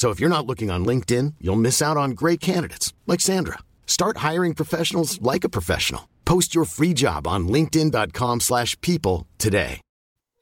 So if you're not looking on LinkedIn, you'll miss out on great candidates like Sandra. Start hiring professionals like a professional. Post your free job on linkedin.com/people today.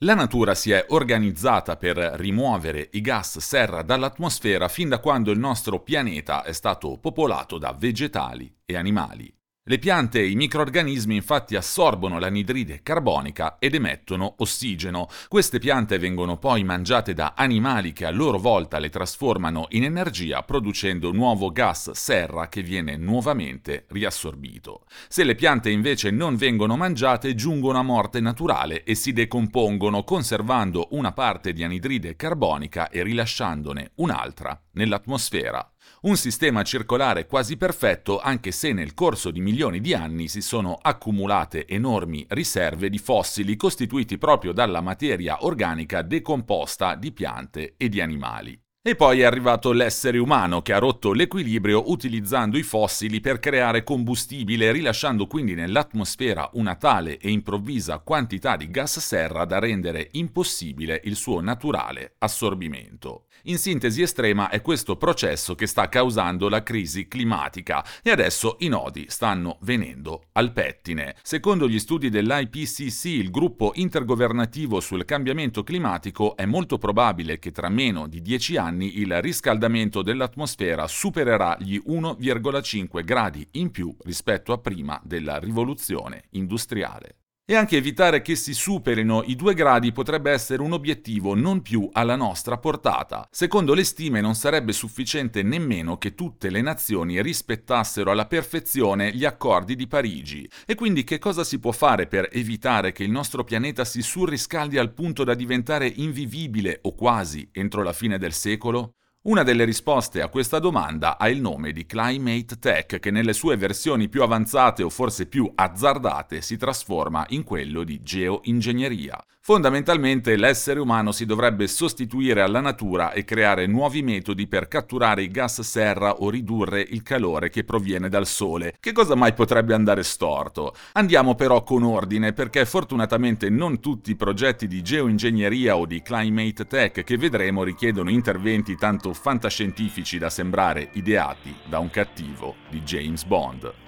La natura si è organizzata per rimuovere i gas serra dall'atmosfera fin da quando il nostro pianeta è stato popolato da vegetali e animali. Le piante e i microrganismi infatti assorbono l'anidride carbonica ed emettono ossigeno. Queste piante vengono poi mangiate da animali che a loro volta le trasformano in energia producendo nuovo gas serra che viene nuovamente riassorbito. Se le piante invece non vengono mangiate giungono a morte naturale e si decompongono conservando una parte di anidride carbonica e rilasciandone un'altra nell'atmosfera. Un sistema circolare quasi perfetto anche se nel corso di milioni di anni si sono accumulate enormi riserve di fossili costituiti proprio dalla materia organica decomposta di piante e di animali. E poi è arrivato l'essere umano che ha rotto l'equilibrio utilizzando i fossili per creare combustibile, rilasciando quindi nell'atmosfera una tale e improvvisa quantità di gas serra da rendere impossibile il suo naturale assorbimento. In sintesi estrema è questo processo che sta causando la crisi climatica e adesso i nodi stanno venendo al pettine. Secondo gli studi dell'IPCC, il gruppo intergovernativo sul cambiamento climatico, è molto probabile che tra meno di dieci anni anni il riscaldamento dell'atmosfera supererà gli 1,5 gradi in più rispetto a prima della rivoluzione industriale. E anche evitare che si superino i due gradi potrebbe essere un obiettivo non più alla nostra portata. Secondo le stime non sarebbe sufficiente nemmeno che tutte le nazioni rispettassero alla perfezione gli accordi di Parigi. E quindi che cosa si può fare per evitare che il nostro pianeta si surriscaldi al punto da diventare invivibile o quasi entro la fine del secolo? Una delle risposte a questa domanda ha il nome di Climate Tech, che nelle sue versioni più avanzate o forse più azzardate si trasforma in quello di geoingegneria. Fondamentalmente l'essere umano si dovrebbe sostituire alla natura e creare nuovi metodi per catturare i gas serra o ridurre il calore che proviene dal sole. Che cosa mai potrebbe andare storto? Andiamo però con ordine perché fortunatamente non tutti i progetti di geoingegneria o di climate tech che vedremo richiedono interventi tanto fantascientifici da sembrare ideati da un cattivo di James Bond.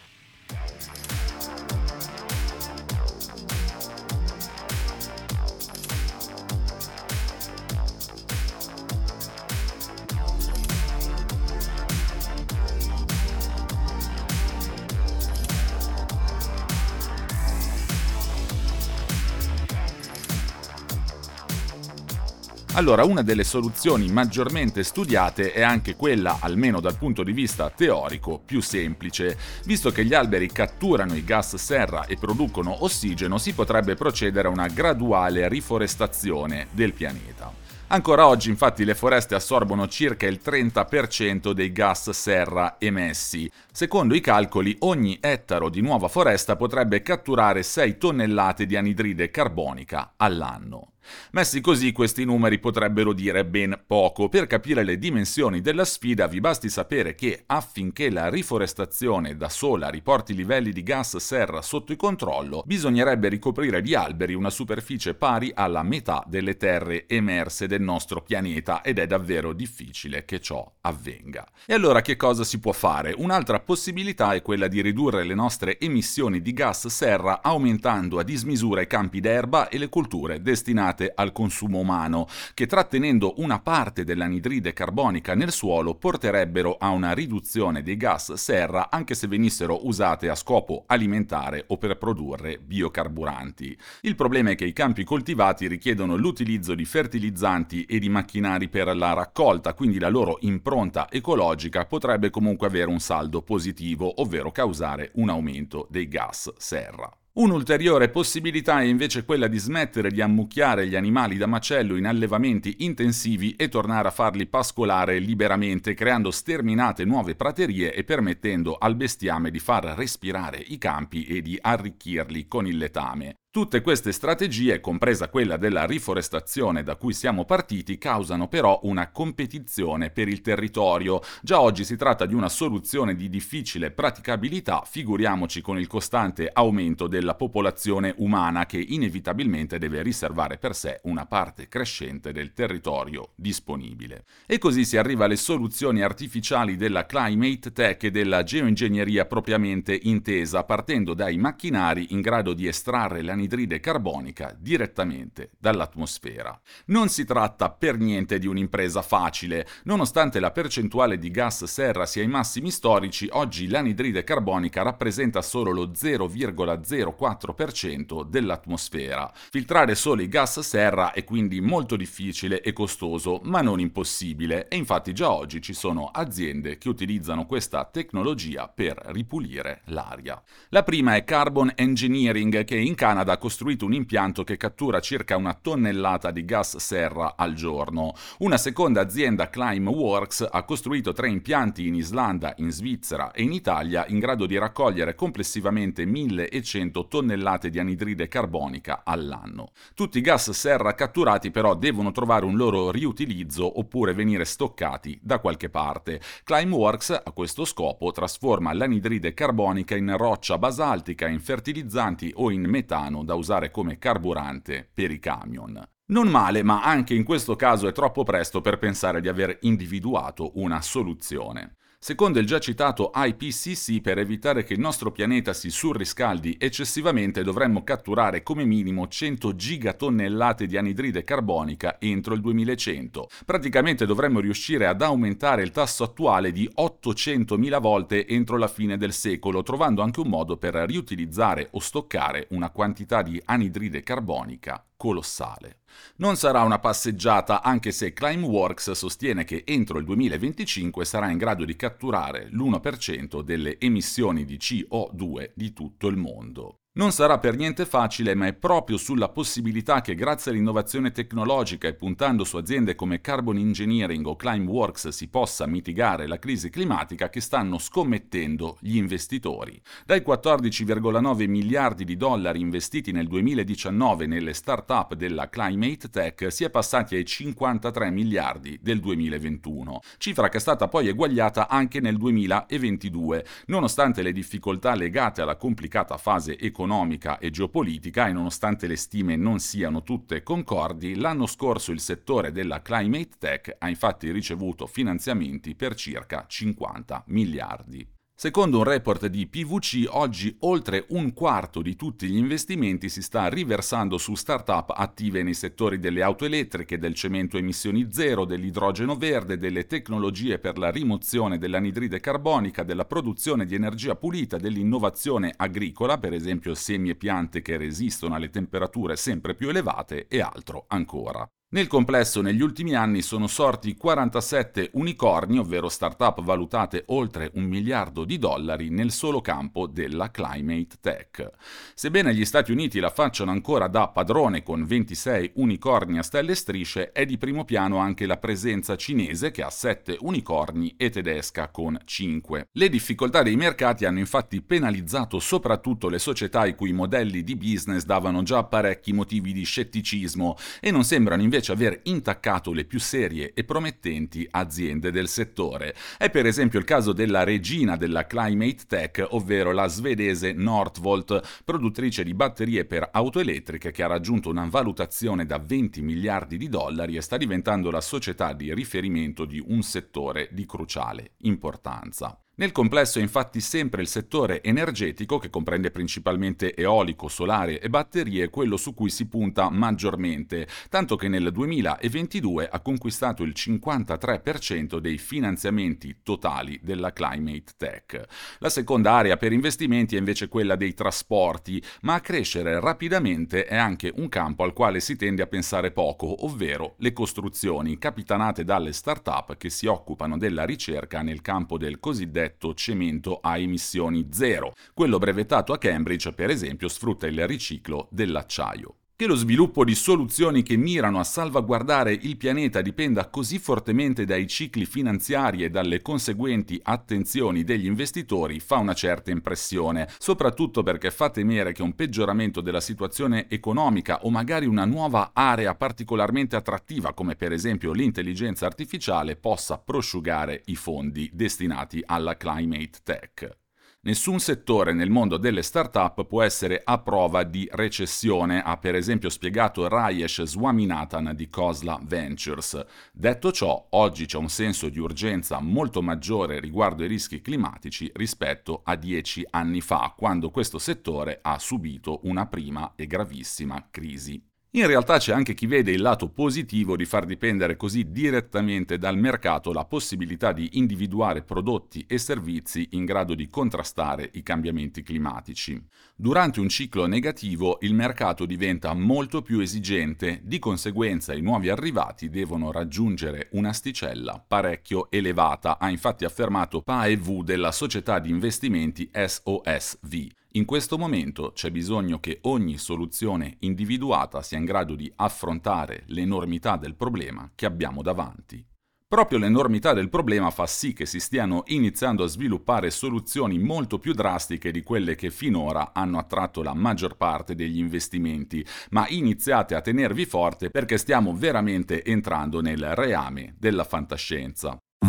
Allora, una delle soluzioni maggiormente studiate è anche quella, almeno dal punto di vista teorico, più semplice. Visto che gli alberi catturano i gas serra e producono ossigeno, si potrebbe procedere a una graduale riforestazione del pianeta. Ancora oggi infatti le foreste assorbono circa il 30% dei gas serra emessi. Secondo i calcoli ogni ettaro di nuova foresta potrebbe catturare 6 tonnellate di anidride carbonica all'anno. Messi così questi numeri potrebbero dire ben poco. Per capire le dimensioni della sfida vi basti sapere che affinché la riforestazione da sola riporti i livelli di gas serra sotto il controllo, bisognerebbe ricoprire di alberi una superficie pari alla metà delle terre emerse del nostro pianeta ed è davvero difficile che ciò avvenga. E allora che cosa si può fare? Un'altra possibilità è quella di ridurre le nostre emissioni di gas serra aumentando a dismisura i campi d'erba e le colture destinate destinate al consumo umano, che trattenendo una parte dell'anidride carbonica nel suolo porterebbero a una riduzione dei gas serra anche se venissero usate a scopo alimentare o per produrre biocarburanti. Il problema è che i campi coltivati richiedono l'utilizzo di fertilizzanti e di macchinari per la raccolta, quindi la loro impronta ecologica potrebbe comunque avere un saldo positivo, ovvero causare un aumento dei gas serra. Un'ulteriore possibilità è invece quella di smettere di ammucchiare gli animali da macello in allevamenti intensivi e tornare a farli pascolare liberamente, creando sterminate nuove praterie e permettendo al bestiame di far respirare i campi e di arricchirli con il letame. Tutte queste strategie, compresa quella della riforestazione da cui siamo partiti, causano però una competizione per il territorio. Già oggi si tratta di una soluzione di difficile praticabilità, figuriamoci con il costante aumento della popolazione umana che inevitabilmente deve riservare per sé una parte crescente del territorio disponibile. E così si arriva alle soluzioni artificiali della climate tech e della geoingegneria propriamente intesa, partendo dai macchinari in grado di estrarre la anidride carbonica direttamente dall'atmosfera. Non si tratta per niente di un'impresa facile, nonostante la percentuale di gas serra sia ai massimi storici, oggi l'anidride carbonica rappresenta solo lo 0,04% dell'atmosfera. Filtrare solo i gas serra è quindi molto difficile e costoso, ma non impossibile, e infatti già oggi ci sono aziende che utilizzano questa tecnologia per ripulire l'aria. La prima è Carbon Engineering, che in Canada ha costruito un impianto che cattura circa una tonnellata di gas serra al giorno. Una seconda azienda, Climeworks, ha costruito tre impianti in Islanda, in Svizzera e in Italia in grado di raccogliere complessivamente 1100 tonnellate di anidride carbonica all'anno. Tutti i gas serra catturati però devono trovare un loro riutilizzo oppure venire stoccati da qualche parte. Climeworks a questo scopo trasforma l'anidride carbonica in roccia basaltica, in fertilizzanti o in metano da usare come carburante per i camion. Non male, ma anche in questo caso è troppo presto per pensare di aver individuato una soluzione. Secondo il già citato IPCC, per evitare che il nostro pianeta si surriscaldi eccessivamente dovremmo catturare come minimo 100 gigatonnellate di anidride carbonica entro il 2100. Praticamente dovremmo riuscire ad aumentare il tasso attuale di 800.000 volte entro la fine del secolo, trovando anche un modo per riutilizzare o stoccare una quantità di anidride carbonica colossale. Non sarà una passeggiata anche se Climeworks sostiene che entro il 2025 sarà in grado di catturare l'1% delle emissioni di CO2 di tutto il mondo. Non sarà per niente facile, ma è proprio sulla possibilità che grazie all'innovazione tecnologica e puntando su aziende come Carbon Engineering o Climeworks si possa mitigare la crisi climatica che stanno scommettendo gli investitori. Dai 14,9 miliardi di dollari investiti nel 2019 nelle start-up della Climate Tech si è passati ai 53 miliardi del 2021, cifra che è stata poi eguagliata anche nel 2022, nonostante le difficoltà legate alla complicata fase economica economica e geopolitica e nonostante le stime non siano tutte concordi, l'anno scorso il settore della climate tech ha infatti ricevuto finanziamenti per circa 50 miliardi. Secondo un report di PVC, oggi oltre un quarto di tutti gli investimenti si sta riversando su start-up attive nei settori delle auto elettriche, del cemento emissioni zero, dell'idrogeno verde, delle tecnologie per la rimozione dell'anidride carbonica, della produzione di energia pulita, dell'innovazione agricola, per esempio semi e piante che resistono alle temperature sempre più elevate e altro ancora. Nel complesso negli ultimi anni sono sorti 47 unicorni, ovvero start-up valutate oltre un miliardo di dollari nel solo campo della climate tech. Sebbene gli Stati Uniti la facciano ancora da padrone con 26 unicorni a stelle e strisce, è di primo piano anche la presenza cinese che ha 7 unicorni e tedesca con 5. Le difficoltà dei mercati hanno infatti penalizzato soprattutto le società i cui modelli di business davano già parecchi motivi di scetticismo e non sembrano invece invece aver intaccato le più serie e promettenti aziende del settore. È per esempio il caso della regina della climate tech, ovvero la svedese Northvolt, produttrice di batterie per auto elettriche che ha raggiunto una valutazione da 20 miliardi di dollari e sta diventando la società di riferimento di un settore di cruciale importanza. Nel complesso è infatti sempre il settore energetico, che comprende principalmente eolico, solare e batterie, quello su cui si punta maggiormente, tanto che nel 2022 ha conquistato il 53% dei finanziamenti totali della Climate Tech. La seconda area per investimenti è invece quella dei trasporti, ma a crescere rapidamente è anche un campo al quale si tende a pensare poco, ovvero le costruzioni, capitanate dalle start-up che si occupano della ricerca nel campo del cosiddetto cosiddetto cemento a emissioni zero. Quello brevettato a Cambridge, per esempio, sfrutta il riciclo dell'acciaio. Che lo sviluppo di soluzioni che mirano a salvaguardare il pianeta dipenda così fortemente dai cicli finanziari e dalle conseguenti attenzioni degli investitori fa una certa impressione, soprattutto perché fa temere che un peggioramento della situazione economica o magari una nuova area particolarmente attrattiva come per esempio l'intelligenza artificiale possa prosciugare i fondi destinati alla climate tech. Nessun settore nel mondo delle start-up può essere a prova di recessione, ha per esempio spiegato Rajesh Swaminathan di Cosla Ventures. Detto ciò, oggi c'è un senso di urgenza molto maggiore riguardo ai rischi climatici rispetto a dieci anni fa, quando questo settore ha subito una prima e gravissima crisi in realtà c'è anche chi vede il lato positivo di far dipendere così direttamente dal mercato la possibilità di individuare prodotti e servizi in grado di contrastare i cambiamenti climatici. Durante un ciclo negativo il mercato diventa molto più esigente, di conseguenza i nuovi arrivati devono raggiungere un'asticella parecchio elevata, ha infatti affermato PAEV della società di investimenti SOSV. In questo momento c'è bisogno che ogni soluzione individuata sia in grado di affrontare l'enormità del problema che abbiamo davanti. Proprio l'enormità del problema fa sì che si stiano iniziando a sviluppare soluzioni molto più drastiche di quelle che finora hanno attratto la maggior parte degli investimenti, ma iniziate a tenervi forte perché stiamo veramente entrando nel reame della fantascienza.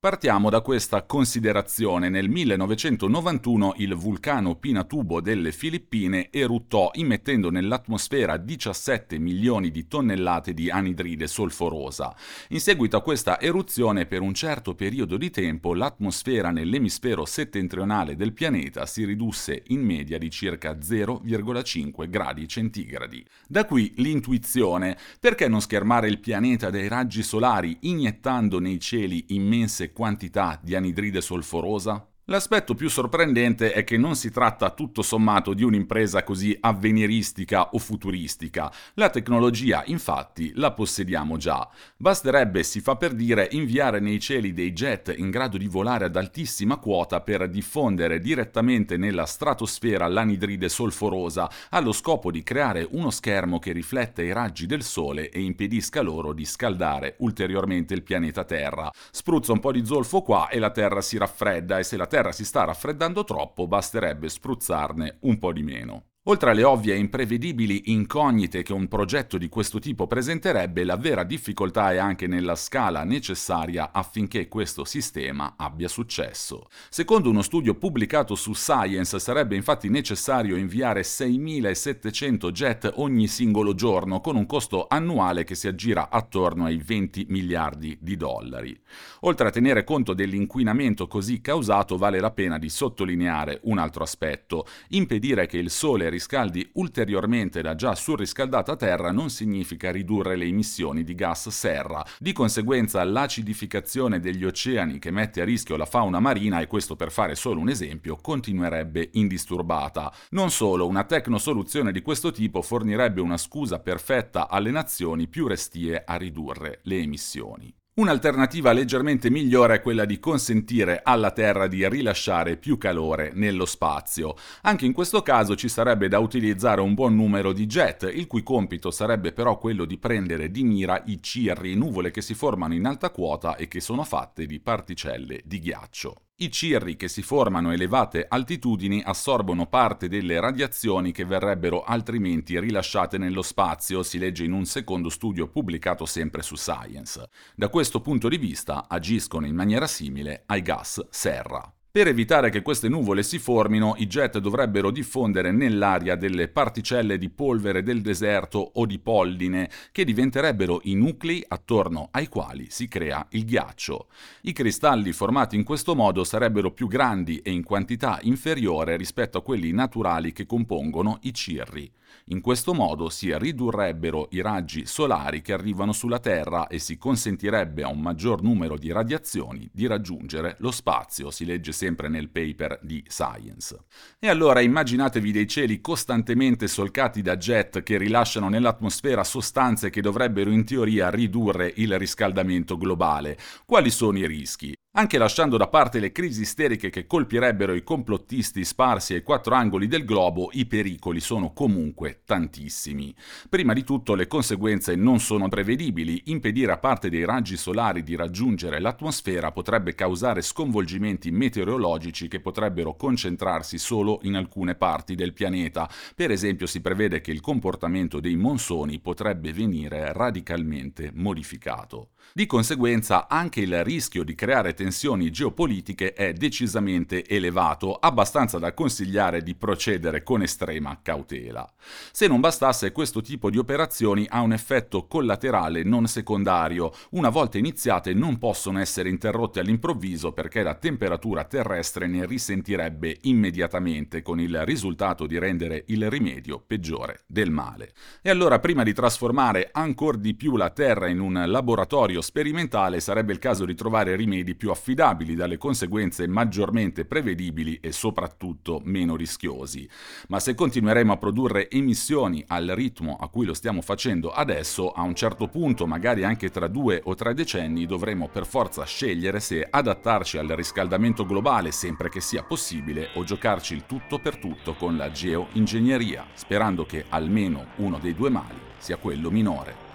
Partiamo da questa considerazione. Nel 1991 il vulcano Pinatubo delle Filippine eruttò immettendo nell'atmosfera 17 milioni di tonnellate di anidride solforosa. In seguito a questa eruzione per un certo periodo di tempo l'atmosfera nell'emisfero settentrionale del pianeta si ridusse in media di circa 0,5 gradi centigradi. Da qui l'intuizione, perché non schermare il pianeta dai raggi solari iniettando nei cieli immense quantità di anidride solforosa? L'aspetto più sorprendente è che non si tratta tutto sommato di un'impresa così avveniristica o futuristica. La tecnologia, infatti, la possediamo già. Basterebbe, si fa per dire, inviare nei cieli dei jet in grado di volare ad altissima quota per diffondere direttamente nella stratosfera l'anidride solforosa, allo scopo di creare uno schermo che rifletta i raggi del Sole e impedisca loro di scaldare ulteriormente il pianeta Terra. Spruzza un po' di zolfo qua e la Terra si raffredda e se la Terra Terra si sta raffreddando troppo, basterebbe spruzzarne un po' di meno. Oltre alle ovvie e imprevedibili incognite che un progetto di questo tipo presenterebbe, la vera difficoltà è anche nella scala necessaria affinché questo sistema abbia successo. Secondo uno studio pubblicato su Science sarebbe infatti necessario inviare 6.700 jet ogni singolo giorno con un costo annuale che si aggira attorno ai 20 miliardi di dollari. Oltre a tenere conto dell'inquinamento così causato vale la pena di sottolineare un altro aspetto, impedire che il Sole riscaldi ulteriormente la già surriscaldata Terra non significa ridurre le emissioni di gas serra. Di conseguenza l'acidificazione degli oceani che mette a rischio la fauna marina, e questo per fare solo un esempio, continuerebbe indisturbata. Non solo, una tecnosoluzione di questo tipo fornirebbe una scusa perfetta alle nazioni più restie a ridurre le emissioni. Un'alternativa leggermente migliore è quella di consentire alla Terra di rilasciare più calore nello spazio. Anche in questo caso ci sarebbe da utilizzare un buon numero di jet, il cui compito sarebbe però quello di prendere di mira i cirri, nuvole che si formano in alta quota e che sono fatte di particelle di ghiaccio. I cirri che si formano a elevate altitudini assorbono parte delle radiazioni che verrebbero altrimenti rilasciate nello spazio, si legge in un secondo studio pubblicato sempre su Science. Da questo punto di vista agiscono in maniera simile ai gas serra. Per evitare che queste nuvole si formino, i jet dovrebbero diffondere nell'aria delle particelle di polvere del deserto o di polline che diventerebbero i nuclei attorno ai quali si crea il ghiaccio. I cristalli formati in questo modo sarebbero più grandi e in quantità inferiore rispetto a quelli naturali che compongono i cirri. In questo modo si ridurrebbero i raggi solari che arrivano sulla Terra e si consentirebbe a un maggior numero di radiazioni di raggiungere lo spazio, si legge sempre nel paper di Science. E allora immaginatevi dei cieli costantemente solcati da jet che rilasciano nell'atmosfera sostanze che dovrebbero in teoria ridurre il riscaldamento globale. Quali sono i rischi? Anche lasciando da parte le crisi isteriche che colpirebbero i complottisti sparsi ai quattro angoli del globo, i pericoli sono comunque tantissimi. Prima di tutto le conseguenze non sono prevedibili, impedire a parte dei raggi solari di raggiungere l'atmosfera potrebbe causare sconvolgimenti meteorologici che potrebbero concentrarsi solo in alcune parti del pianeta. Per esempio si prevede che il comportamento dei monsoni potrebbe venire radicalmente modificato. Di conseguenza anche il rischio di creare tensioni geopolitiche è decisamente elevato, abbastanza da consigliare di procedere con estrema cautela. Se non bastasse, questo tipo di operazioni ha un effetto collaterale non secondario. Una volta iniziate non possono essere interrotte all'improvviso perché la temperatura terrestre ne risentirebbe immediatamente, con il risultato di rendere il rimedio peggiore del male. E allora prima di trasformare ancora di più la Terra in un laboratorio sperimentale sarebbe il caso di trovare rimedi più affidabili dalle conseguenze maggiormente prevedibili e soprattutto meno rischiosi. Ma se continueremo a produrre emissioni al ritmo a cui lo stiamo facendo adesso, a un certo punto, magari anche tra due o tre decenni, dovremo per forza scegliere se adattarci al riscaldamento globale sempre che sia possibile o giocarci il tutto per tutto con la geoingegneria, sperando che almeno uno dei due mali sia quello minore.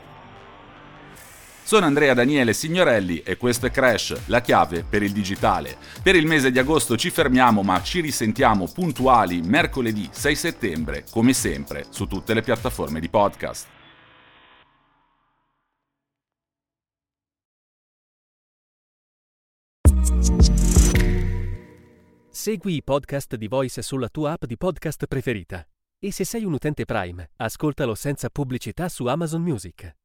Sono Andrea Daniele Signorelli e questo è Crash, la chiave per il digitale. Per il mese di agosto ci fermiamo ma ci risentiamo puntuali mercoledì 6 settembre, come sempre, su tutte le piattaforme di podcast. Segui i podcast di Voice sulla tua app di podcast preferita. E se sei un utente Prime, ascoltalo senza pubblicità su Amazon Music.